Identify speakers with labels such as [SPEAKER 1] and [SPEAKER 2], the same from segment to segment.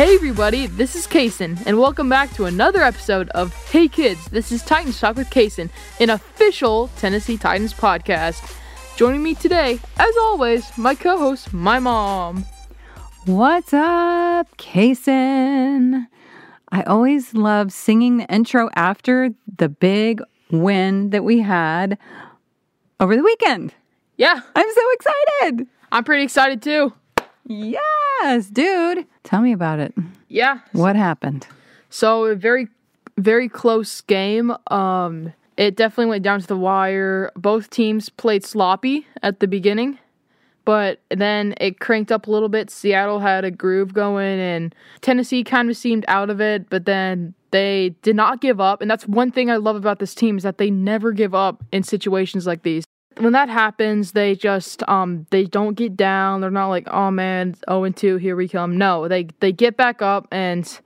[SPEAKER 1] Hey everybody, this is Kason, and welcome back to another episode of Hey Kids, this is Titans Talk with Kason, an official Tennessee Titans podcast. Joining me today, as always, my co-host, my mom.
[SPEAKER 2] What's up, Kason? I always love singing the intro after the big win that we had over the weekend.
[SPEAKER 1] Yeah,
[SPEAKER 2] I'm so excited.
[SPEAKER 1] I'm pretty excited too.
[SPEAKER 2] Yes, dude. Tell me about it.
[SPEAKER 1] Yeah.
[SPEAKER 2] What happened?
[SPEAKER 1] So a very, very close game. Um, it definitely went down to the wire. Both teams played sloppy at the beginning, but then it cranked up a little bit. Seattle had a groove going, and Tennessee kind of seemed out of it. But then they did not give up, and that's one thing I love about this team is that they never give up in situations like these when that happens, they just um they don't get down. They're not like, oh man, oh and two, here we come. No, they they get back up and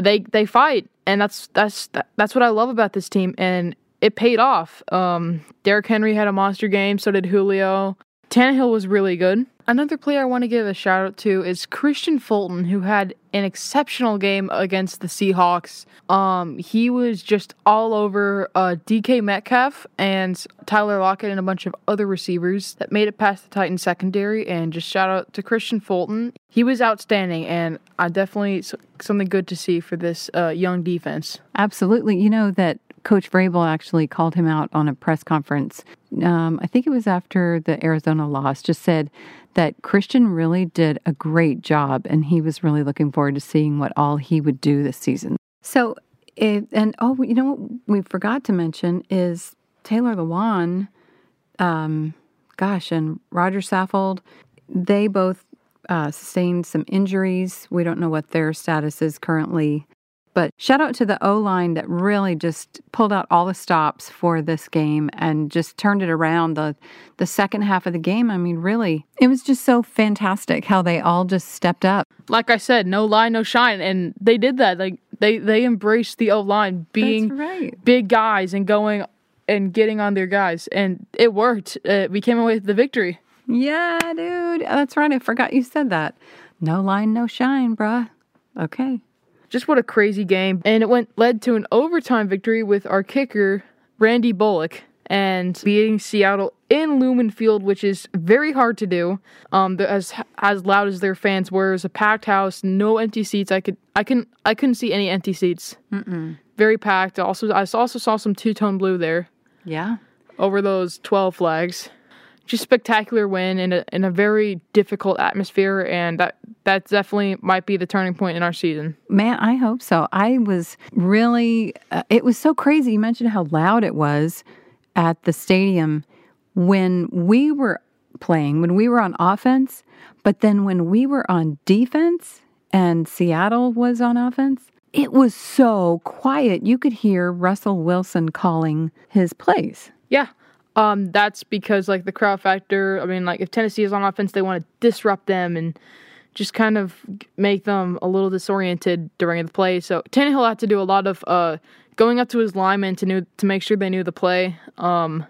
[SPEAKER 1] they they fight, and that's that's that's what I love about this team, and it paid off. Um, Derrick Henry had a monster game, so did Julio. Tannehill was really good. Another player I want to give a shout out to is Kristian Fulton, who had an exceptional game against the Seahawks. Um, he was just all over uh, DK Metcalf and Tyler Lockett and a bunch of other receivers that made it past the Titans secondary. And just shout out to Kristian Fulton. He was outstanding, and I definitely something good to see for this uh, young defense.
[SPEAKER 2] Absolutely. You know that Coach Vrabel actually called him out on a press conference. Um, I think it was after the Arizona loss. Just said that Kristian really did a great job, and he was really looking forward to seeing what all he would do this season. So, it, and oh, you know what we forgot to mention is Taylor Lewan, um, gosh, and Roger Saffold. They both uh, sustained some injuries. We don't know what their status is currently. But shout out to the O line that really just pulled out all the stops for this game and just turned it around the the second half of the game. I mean, really, it was just so fantastic how they all just stepped up.
[SPEAKER 1] Like I said, no line, no shine, and they did that. Like they they embraced the O line being
[SPEAKER 2] right.
[SPEAKER 1] big guys and going and getting on their guys, and it worked. Uh, we came away with the victory.
[SPEAKER 2] Yeah, dude, that's right. I forgot you said that. No line, no shine, bruh. Okay.
[SPEAKER 1] Just what a crazy game. And it went led to an overtime victory with our kicker, Randy Bullock, and beating Seattle in Lumen Field, which is very hard to do. Um, as as loud as their fans were, it was a packed house, no empty seats. I could I can I couldn't see any empty seats.
[SPEAKER 2] Mm-mm.
[SPEAKER 1] Very packed. Also, I also saw some two tone blue there.
[SPEAKER 2] Yeah.
[SPEAKER 1] Over those twelve flags just spectacular win in a in a very difficult atmosphere, and that that definitely might be the turning point in our season.
[SPEAKER 2] Man, I hope so. I was really. Uh, it was so crazy. You mentioned how loud it was at the stadium when we were playing, when we were on offense, but then when we were on defense and Seattle was on offense. It was so quiet. You could hear Russell Wilson calling his plays.
[SPEAKER 1] Yeah, um, that's because like the crowd factor. I mean, like if Tennessee is on offense, they want to disrupt them and just kind of make them a little disoriented during the play. So Tannehill had to do a lot of uh, going up to his linemen to knew, to make sure they knew the play. Um,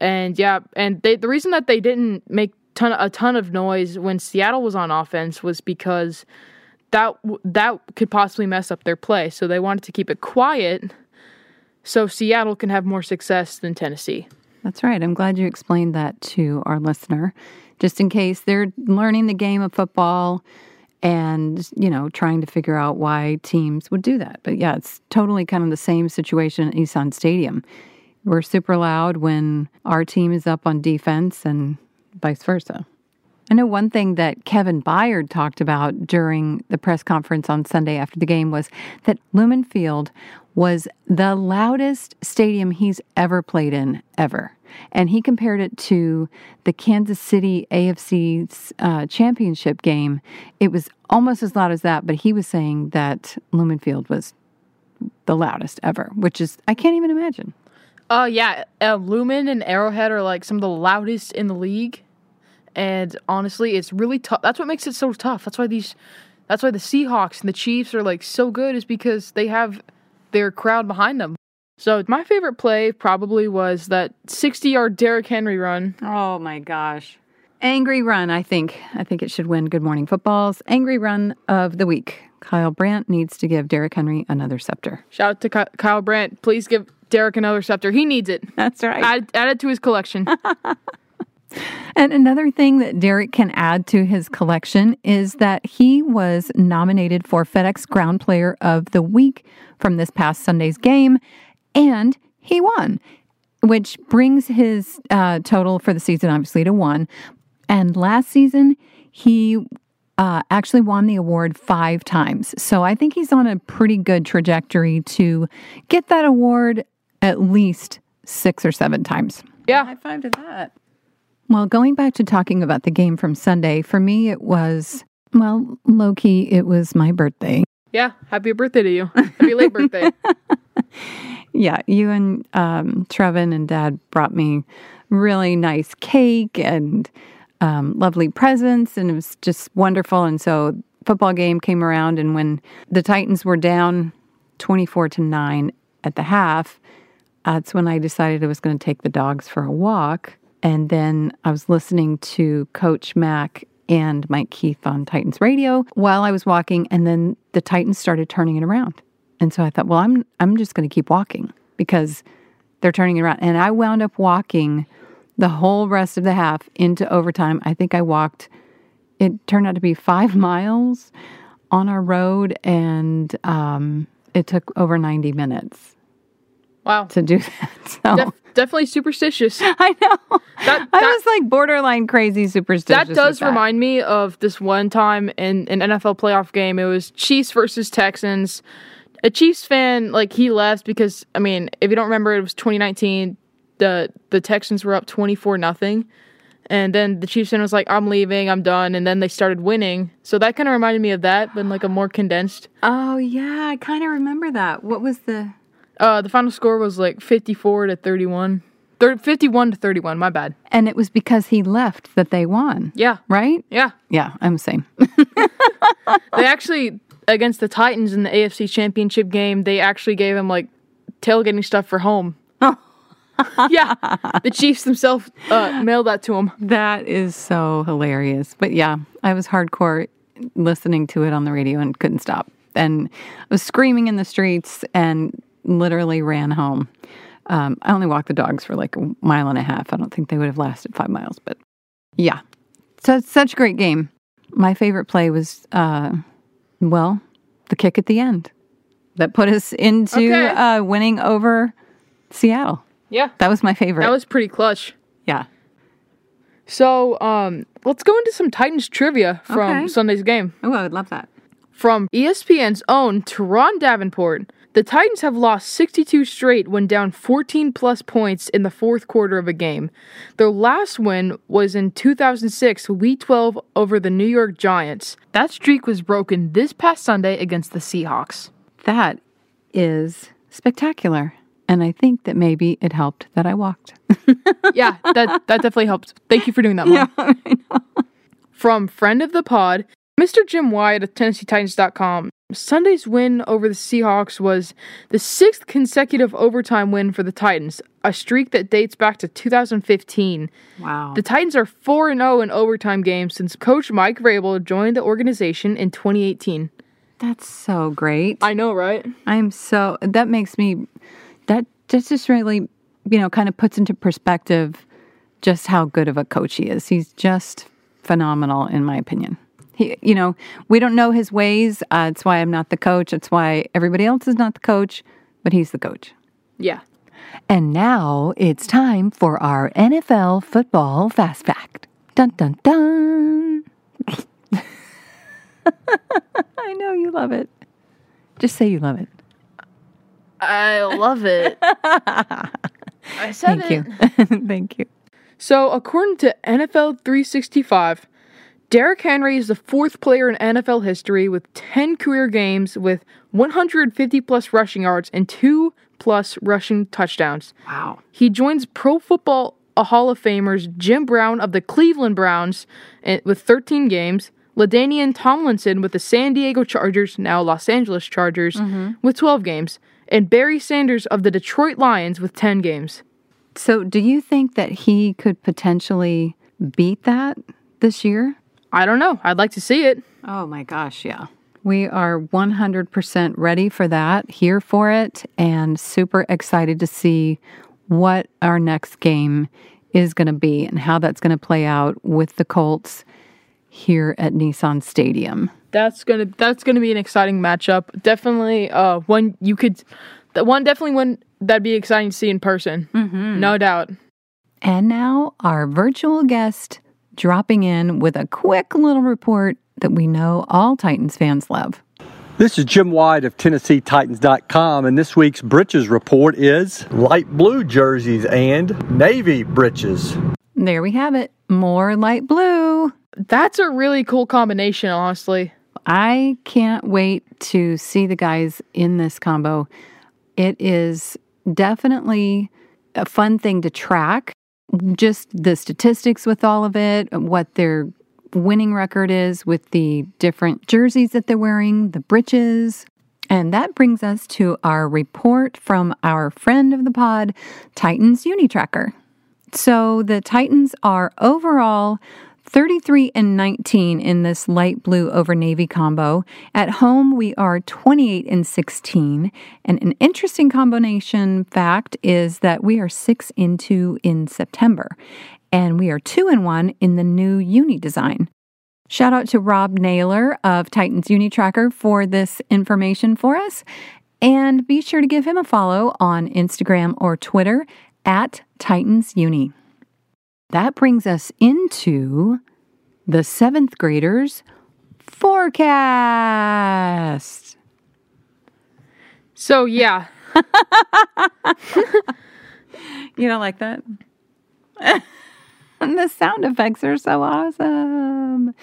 [SPEAKER 1] and yeah, and they, the reason that they didn't make ton a ton of noise when Seattle was on offense was because that that could possibly mess up their play. So they wanted to keep it quiet so Seattle can have more success than Tennessee.
[SPEAKER 2] That's right. I'm glad you explained that to our listener, just in case they're learning the game of football and, you know, trying to figure out why teams would do that. But yeah, it's totally kind of the same situation at Nissan Stadium. We're super loud when our team is up on defense and vice versa. I know one thing that Kevin Byard talked about during the press conference on Sunday after the game was that Lumen Field was the loudest stadium he's ever played in, ever. And he compared it to the Kansas City AFC uh, championship game. It was almost as loud as that, but he was saying that Lumen Field was the loudest ever, which is, I can't even imagine.
[SPEAKER 1] Oh, uh, yeah. Uh, Lumen and Arrowhead are like some of the loudest in the league. And honestly, it's really tough. That's what makes it so tough. That's why these, that's why the Seahawks and the Chiefs are like so good, is because they have their crowd behind them. So my favorite play probably was that 60 yard Derrick Henry run.
[SPEAKER 2] Oh my gosh. Angry run, I think. I think it should win Good Morning Football's Angry Run of the Week Kyle Brandt needs to give Derrick Henry another scepter.
[SPEAKER 1] Shout out to Ky- Kyle Brandt. Please give Derrick another scepter. He needs it.
[SPEAKER 2] That's right.
[SPEAKER 1] Add, add it to his collection.
[SPEAKER 2] And another thing that Derrick can add to his collection is that he was nominated for FedEx Ground Player of the Week from this past Sunday's game, and he won, which brings his uh, total for the season obviously to one. And last season, he uh, actually won the award five times. So I think he's on a pretty good trajectory to get that award at least six or seven times.
[SPEAKER 1] Yeah.
[SPEAKER 2] High five to that. Well, going back to talking about the game from Sunday, for me, it was, well, low key, it was my birthday.
[SPEAKER 1] Yeah. Happy birthday to you. Happy late birthday.
[SPEAKER 2] Yeah, you and um, Trevin and Dad brought me really nice cake and um, lovely presents, and it was just wonderful. And so, football game came around, and when the Titans were down twenty-four to nine at the half, that's when I decided I was going to take the dogs for a walk. And then I was listening to Coach Mack and Mike Keith on Titans radio while I was walking, and then the Titans started turning it around. And so I thought, well, I'm I'm just going to keep walking because they're turning it around. And I wound up walking the whole rest of the half into overtime. I think I walked. It turned out to be five miles on our road, and um, it took over ninety minutes
[SPEAKER 1] Wow.
[SPEAKER 2] to do that. So
[SPEAKER 1] Def- definitely superstitious.
[SPEAKER 2] I know
[SPEAKER 1] That,
[SPEAKER 2] I was like borderline crazy superstitious.
[SPEAKER 1] that does
[SPEAKER 2] with
[SPEAKER 1] remind me of this one time in an NFL playoff game. It was Chiefs versus Texans. A Chiefs fan, like he left because I mean, if you don't remember, it was 2019. The the Texans were up 24 nothing, and then the Chiefs fan was like, "I'm leaving, I'm done," and then they started winning. So that kind of reminded me of that, but in like a more condensed.
[SPEAKER 2] Oh yeah, I kind of remember that. What was the?
[SPEAKER 1] Uh, the final score was like 54 to 31. Thir- 51 to 31. My bad.
[SPEAKER 2] And it was because he left that they won.
[SPEAKER 1] Yeah,
[SPEAKER 2] Right?
[SPEAKER 1] yeah.
[SPEAKER 2] Yeah, I'm the same.
[SPEAKER 1] They actually against the Titans in the AFC Championship game, they actually gave him like tailgating stuff for home. yeah, the Chiefs themselves uh, mailed that to him.
[SPEAKER 2] That is so hilarious. But yeah, I was hardcore listening to it on the radio and couldn't stop. And I was screaming in the streets and literally ran home. Um, I only walked the dogs for like a mile and a half. I don't think they would have lasted five miles, but yeah. So it's such a great game. My favorite play was, uh, well, the kick at the end that put us into
[SPEAKER 1] Okay.
[SPEAKER 2] uh, winning over Seattle.
[SPEAKER 1] Yeah,
[SPEAKER 2] That was my favorite.
[SPEAKER 1] that was pretty clutch.
[SPEAKER 2] yeah.
[SPEAKER 1] So, um, let's go into some Titans trivia from
[SPEAKER 2] Okay.
[SPEAKER 1] Sunday's game.
[SPEAKER 2] Oh, I would love that.
[SPEAKER 1] From ESPN's own Turron Davenport, the Titans have lost 62 straight when down 14 plus points in the fourth quarter of a game. Their last win was in 2006, Week 12 over the New York Giants. That streak was broken this past Sunday against the Seahawks.
[SPEAKER 2] That is spectacular. And I think that maybe it helped that I walked.
[SPEAKER 1] Yeah, that, that definitely helped. Thank you for doing that, Mom. From friend of the pod, Mr. Jim Wyatt of TennesseeTitans.com. Sunday's win over the Seahawks was the sixth consecutive overtime win for the Titans, a streak that dates back to 2015.
[SPEAKER 2] wow.
[SPEAKER 1] The Titans are 4 0 in overtime games since coach Mike Vrabel joined the organization in 2018.
[SPEAKER 2] That's so great.
[SPEAKER 1] I know, right?
[SPEAKER 2] I'm so, that makes me, that just just really, you know, kind of puts into perspective just how good of a coach he is. He's just phenomenal, in my opinion. He, you know, we don't know his ways. Uh, it's why I'm not the coach. It's why everybody else is not the coach, but he's the coach.
[SPEAKER 1] Yeah.
[SPEAKER 2] And now it's time for our NFL football fast fact. Dun dun dun. I know you love it. Just say you love it.
[SPEAKER 1] I love it. I said
[SPEAKER 2] Thank you. Thank you.
[SPEAKER 1] So, according to NFL 365, Derrick Henry is the fourth player in NFL history with 10 career games with 150 plus rushing yards and two plus rushing touchdowns.
[SPEAKER 2] Wow.
[SPEAKER 1] He joins Pro Football Hall of Famers Jim Brown of the Cleveland Browns eh, with 13 games, LaDainian Tomlinson with the San Diego Chargers, now Los Angeles Chargers, with 12 games, and Barry Sanders of the Detroit Lions with 10 games.
[SPEAKER 2] So, do you think that he could potentially beat that this year?
[SPEAKER 1] I don't know. I'd like to see it.
[SPEAKER 2] Oh my gosh, yeah. We are 100% ready for that, here for it, and super excited to see what our next game is going to be and how that's going to play out with the Colts here at Nissan Stadium.
[SPEAKER 1] That's gonna that's gonna be an exciting matchup. Definitely, uh, one you could, the one definitely one that'd be exciting to see in person. Mm-hmm. No doubt.
[SPEAKER 2] And now our virtual guest dropping in with a quick little report that we know all Titans fans love.
[SPEAKER 3] This is Jim Wyatt of TennesseeTitans.com, and this week's Britches report is light blue jerseys and navy breeches.
[SPEAKER 2] There we have it. More light blue.
[SPEAKER 1] That's a really cool combination, honestly.
[SPEAKER 2] I can't wait to see the guys in this combo. It is definitely a fun thing to track. Just the statistics with all of it, what their winning record is with the different jerseys that they're wearing, the breeches. And that brings us to our report from our friend of the pod, Titans Unitracker. So the Titans are overall 33 and 19 in this light blue over navy combo. At home, we are 28 and 16. And an interesting combination fact is that we are 6 and 2 in September. And we are 2 and 1 in the new uni design. Shout out to Rob Naylor of Titans Uni Tracker for this information for us. And be sure to give him a follow on Instagram or Twitter at Titans Uni. That brings us into the seventh graders forecast.
[SPEAKER 1] So, yeah.
[SPEAKER 2] You don't like that? the sound effects are so awesome,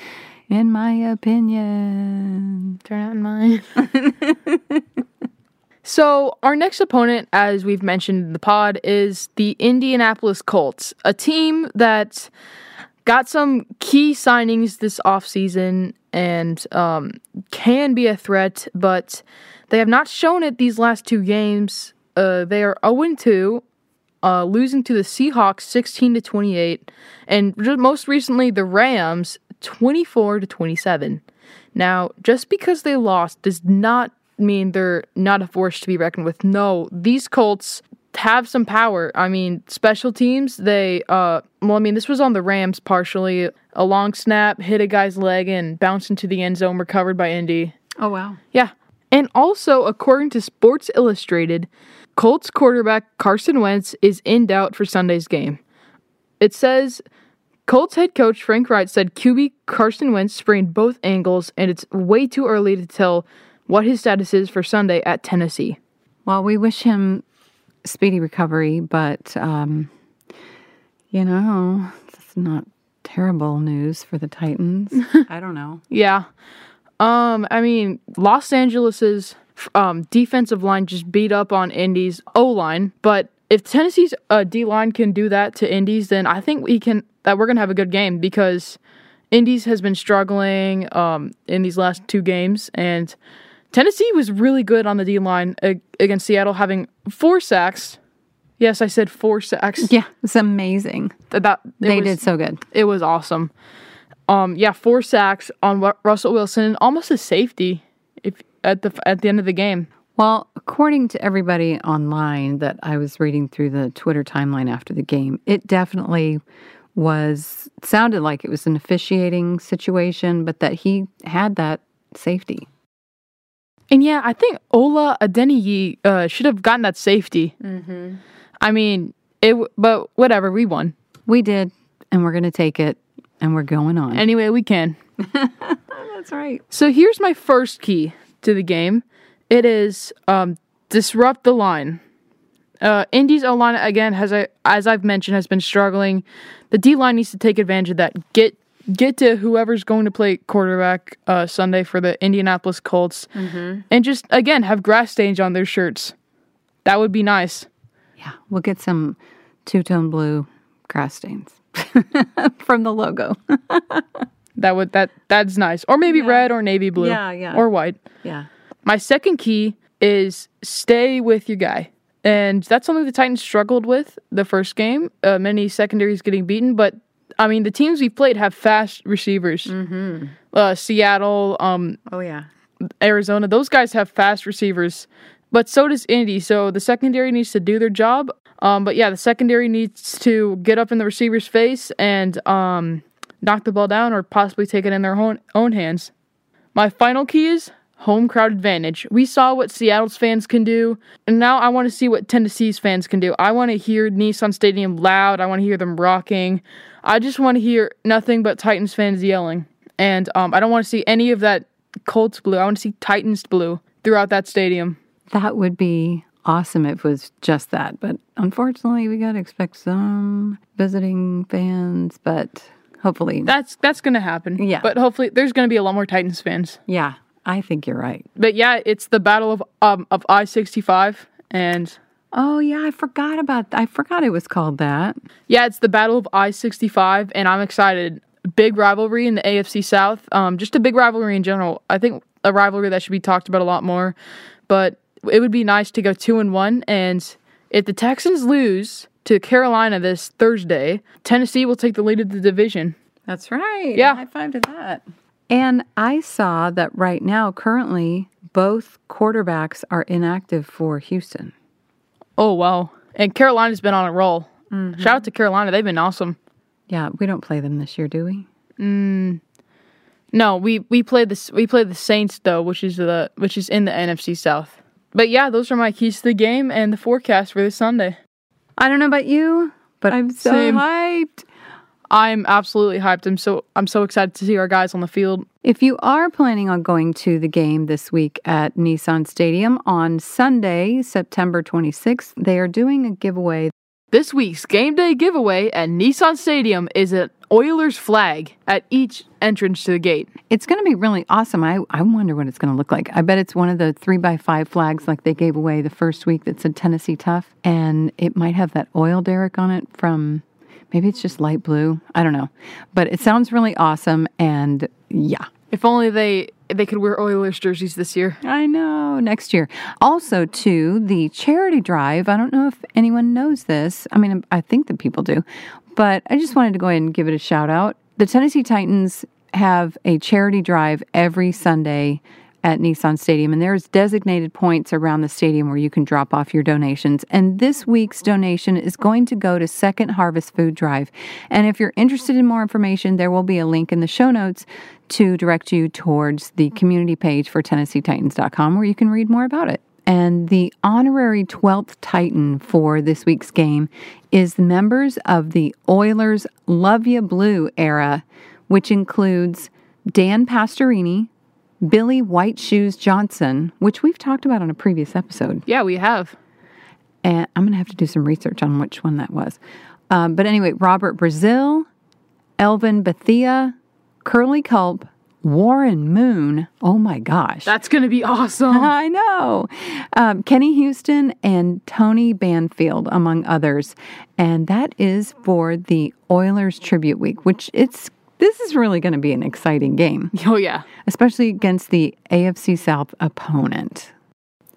[SPEAKER 2] in my opinion.
[SPEAKER 1] Turn out in mine. so, our next opponent, as we've mentioned in the pod, is the Indianapolis Colts, a team that got some key signings this offseason and um, can be a threat, but they have not shown it these last two games. Uh, they are 0 2, uh, losing to the Seahawks 16 to 28, and most recently the Rams 24 to 27. Now, just because they lost does not mean they're not a force to be reckoned with. No, these Colts have some power. I mean, special teams, they uh well, I mean, this was on the Rams partially. A long snap hit a guy's leg and bounced into the end zone, recovered by Indy.
[SPEAKER 2] Oh, wow.
[SPEAKER 1] Yeah. And also, according to Sports Illustrated, Colts quarterback Carson Wentz is in doubt for Sunday's game. It says Colts head coach Frank Reich said QB Carson Wentz sprained both ankles, and it's way too early to tell what his status is for Sunday at Tennessee.
[SPEAKER 2] Well, we wish him speedy recovery, but, um, you know, it's not terrible news for the Titans. I don't know.
[SPEAKER 1] Yeah. Um, I mean, Los Angeles's um, defensive line just beat up on Indy's O line, but if Tennessee's uh, D line can do that to Indy's, then I think we can that we're gonna have a good game because Indy's has been struggling um, in these last two games, and Tennessee was really good on the D line against Seattle, having four sacks. Yes, I said four sacks.
[SPEAKER 2] Yeah, it's amazing.
[SPEAKER 1] That, it
[SPEAKER 2] They
[SPEAKER 1] was-
[SPEAKER 2] did so good.
[SPEAKER 1] it was awesome. Um, yeah, four sacks on Russell Wilson, almost a safety. If at the at the end of the game,
[SPEAKER 2] Well, according to everybody online that I was reading through the Twitter timeline after the game, it definitely was sounded like it was an officiating situation, but that he had that safety.
[SPEAKER 1] And yeah, I think Ola Adeniyi uh, should have gotten that safety. Mm-hmm. I mean, it. But whatever, we won
[SPEAKER 2] We did, and we're going to take it, and we're going on.
[SPEAKER 1] any way we can.
[SPEAKER 2] That's right.
[SPEAKER 1] So here's my first key to the game. It is um, disrupt the line. Uh, Indy's O line again has a, as I've mentioned has been struggling. The D line needs to take advantage of that. Get get to whoever's going to play quarterback uh, Sunday for the Indianapolis Colts, and just again have grass stains on their shirts. That would be nice.
[SPEAKER 2] Yeah, we'll get some two tone blue grass stains from the logo.
[SPEAKER 1] That would that that's nice, or maybe red or navy blue,
[SPEAKER 2] Yeah, yeah.
[SPEAKER 1] or white.
[SPEAKER 2] yeah.
[SPEAKER 1] My second key is stay with your guy. And that's something the Titans struggled with the first game. Uh, many secondaries getting beaten, but I mean, the teams we've played have fast receivers. Mm-hmm. Uh, Seattle, um,
[SPEAKER 2] Oh, yeah.
[SPEAKER 1] Arizona. Those guys have fast receivers, but so does Indy. So the secondary needs to do their job. Um, but yeah, the secondary needs to get up in the receiver's face and um, knock the ball down or possibly take it in their own, own hands. My final key is home crowd advantage. We saw what Seattle's fans can do, and now I want to see what Tennessee's fans can do. I want to hear Nissan Stadium loud. I want to hear them rocking. I just want to hear nothing but Titans fans yelling. And um, I don't want to see any of that Colts blue. I want to see Titans blue throughout that stadium.
[SPEAKER 2] That would be awesome if it was just that. But unfortunately, we got to expect some visiting fans, but hopefully.
[SPEAKER 1] That's that's going to happen.
[SPEAKER 2] Yeah.
[SPEAKER 1] But hopefully there's going to be a lot more Titans fans.
[SPEAKER 2] yeah, I think you're right.
[SPEAKER 1] But yeah, it's the battle of um of I-65 and
[SPEAKER 2] Oh, yeah, I forgot about I forgot it was called that.
[SPEAKER 1] Yeah, it's the Battle of I 65, and I'm excited. Big rivalry in the AFC South. Um, just a big rivalry in general. I think a rivalry that should be talked about a lot more. But it would be nice to go two and one. And if the Texans lose to Carolina this Thursday, Tennessee will take the lead of the division.
[SPEAKER 2] That's right.
[SPEAKER 1] Yeah.
[SPEAKER 2] High five to that. And I saw that right now, currently, both quarterbacks are inactive for Houston.
[SPEAKER 1] Oh wow! And Carolina's been on a roll. Mm-hmm. Shout out to Carolina. They've been awesome.
[SPEAKER 2] Yeah, we don't play them this year, do we? Mm.
[SPEAKER 1] No, we we played this we played the Saints though, which is the which is in the NFC South. But yeah, those are my keys to the game and the forecast for this Sunday.
[SPEAKER 2] I don't know about you, but I'm so
[SPEAKER 1] Same.
[SPEAKER 2] hyped.
[SPEAKER 1] I'm absolutely hyped. I'm so I'm so excited to see our guys on the field.
[SPEAKER 2] If you are planning on going to the game this week at Nissan Stadium on Sunday, September 26th, they are doing a giveaway.
[SPEAKER 1] This week's game day giveaway at Nissan Stadium is an Oilers flag at each entrance to the gate.
[SPEAKER 2] It's going to be really awesome. I, I wonder what it's going to look like. I bet it's one of the three by five flags like they gave away the first week that said Tennessee Tough. And it might have that oil derrick on it from maybe it's just light blue. I don't know. But it sounds really awesome. And yeah,
[SPEAKER 1] If only they they could wear Oilers jerseys this year.
[SPEAKER 2] I know. Next year. Also, too, the charity drive. I don't know if anyone knows this. I mean, I think that people do, but I just wanted to go ahead and give it a shout out. The Tennessee Titans have a charity drive every Sunday at Nissan Stadium, and there's designated points around the stadium where you can drop off your donations. And this week's donation is going to go to Second Harvest Food Drive. And if you're interested in more information, there will be a link in the show notes to direct you towards the community page for TennesseeTitans.com where you can read more about it. And the honorary 12th Titan for this week's game is members of the Oilers Luv Ya Blue era, which includes Dan Pastorini, Billy White Shoes Johnson, which we've talked about on a previous episode.
[SPEAKER 1] Yeah, we have.
[SPEAKER 2] And I'm going to have to do some research on which one that was. Um, but anyway, Robert Brazile, Elvin Bethea, Curly Culp, Warren Moon. Oh my gosh.
[SPEAKER 1] That's gonna be awesome.
[SPEAKER 2] I know. Um, Kenny Houston and Tony Banfield, among others. And that is for the Oilers Tribute Week, which it's this is really going to be an exciting game,
[SPEAKER 1] oh yeah.
[SPEAKER 2] especially against the AFC South opponent.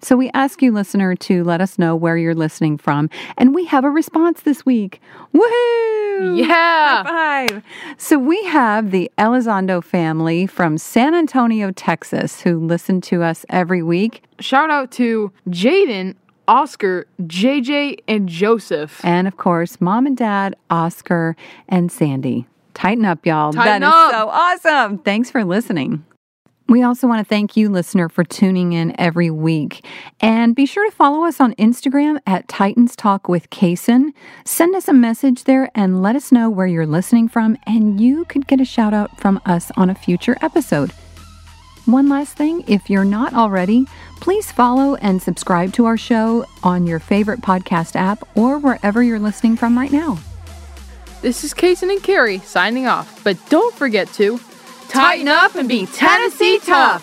[SPEAKER 2] So we ask you, listener, to let us know where you're listening from, and we have a response this week. Woohoo!
[SPEAKER 1] Yeah.
[SPEAKER 2] High five. So we have the Elizondo family from San Antonio, Texas, who listen to us every week.
[SPEAKER 1] Shout out to Jaden, Oscar, JJ, and Joseph.
[SPEAKER 2] And of course, mom and dad, Oscar and Sandy. Tighten up, y'all.
[SPEAKER 1] Tighten
[SPEAKER 2] That is
[SPEAKER 1] up.
[SPEAKER 2] so awesome. Thanks for listening. We also want to thank you, listener, for tuning in every week. And be sure to follow us on Instagram at Titans Talk with Kason. Send us a message there and let us know where you're listening from, and you could get a shout out from us on a future episode. One last thing if you're not already, please follow and subscribe to our show on your favorite podcast app or wherever you're listening from right now.
[SPEAKER 1] This is Kason and Carrie signing off, but don't forget to tighten up and be Tennessee tough.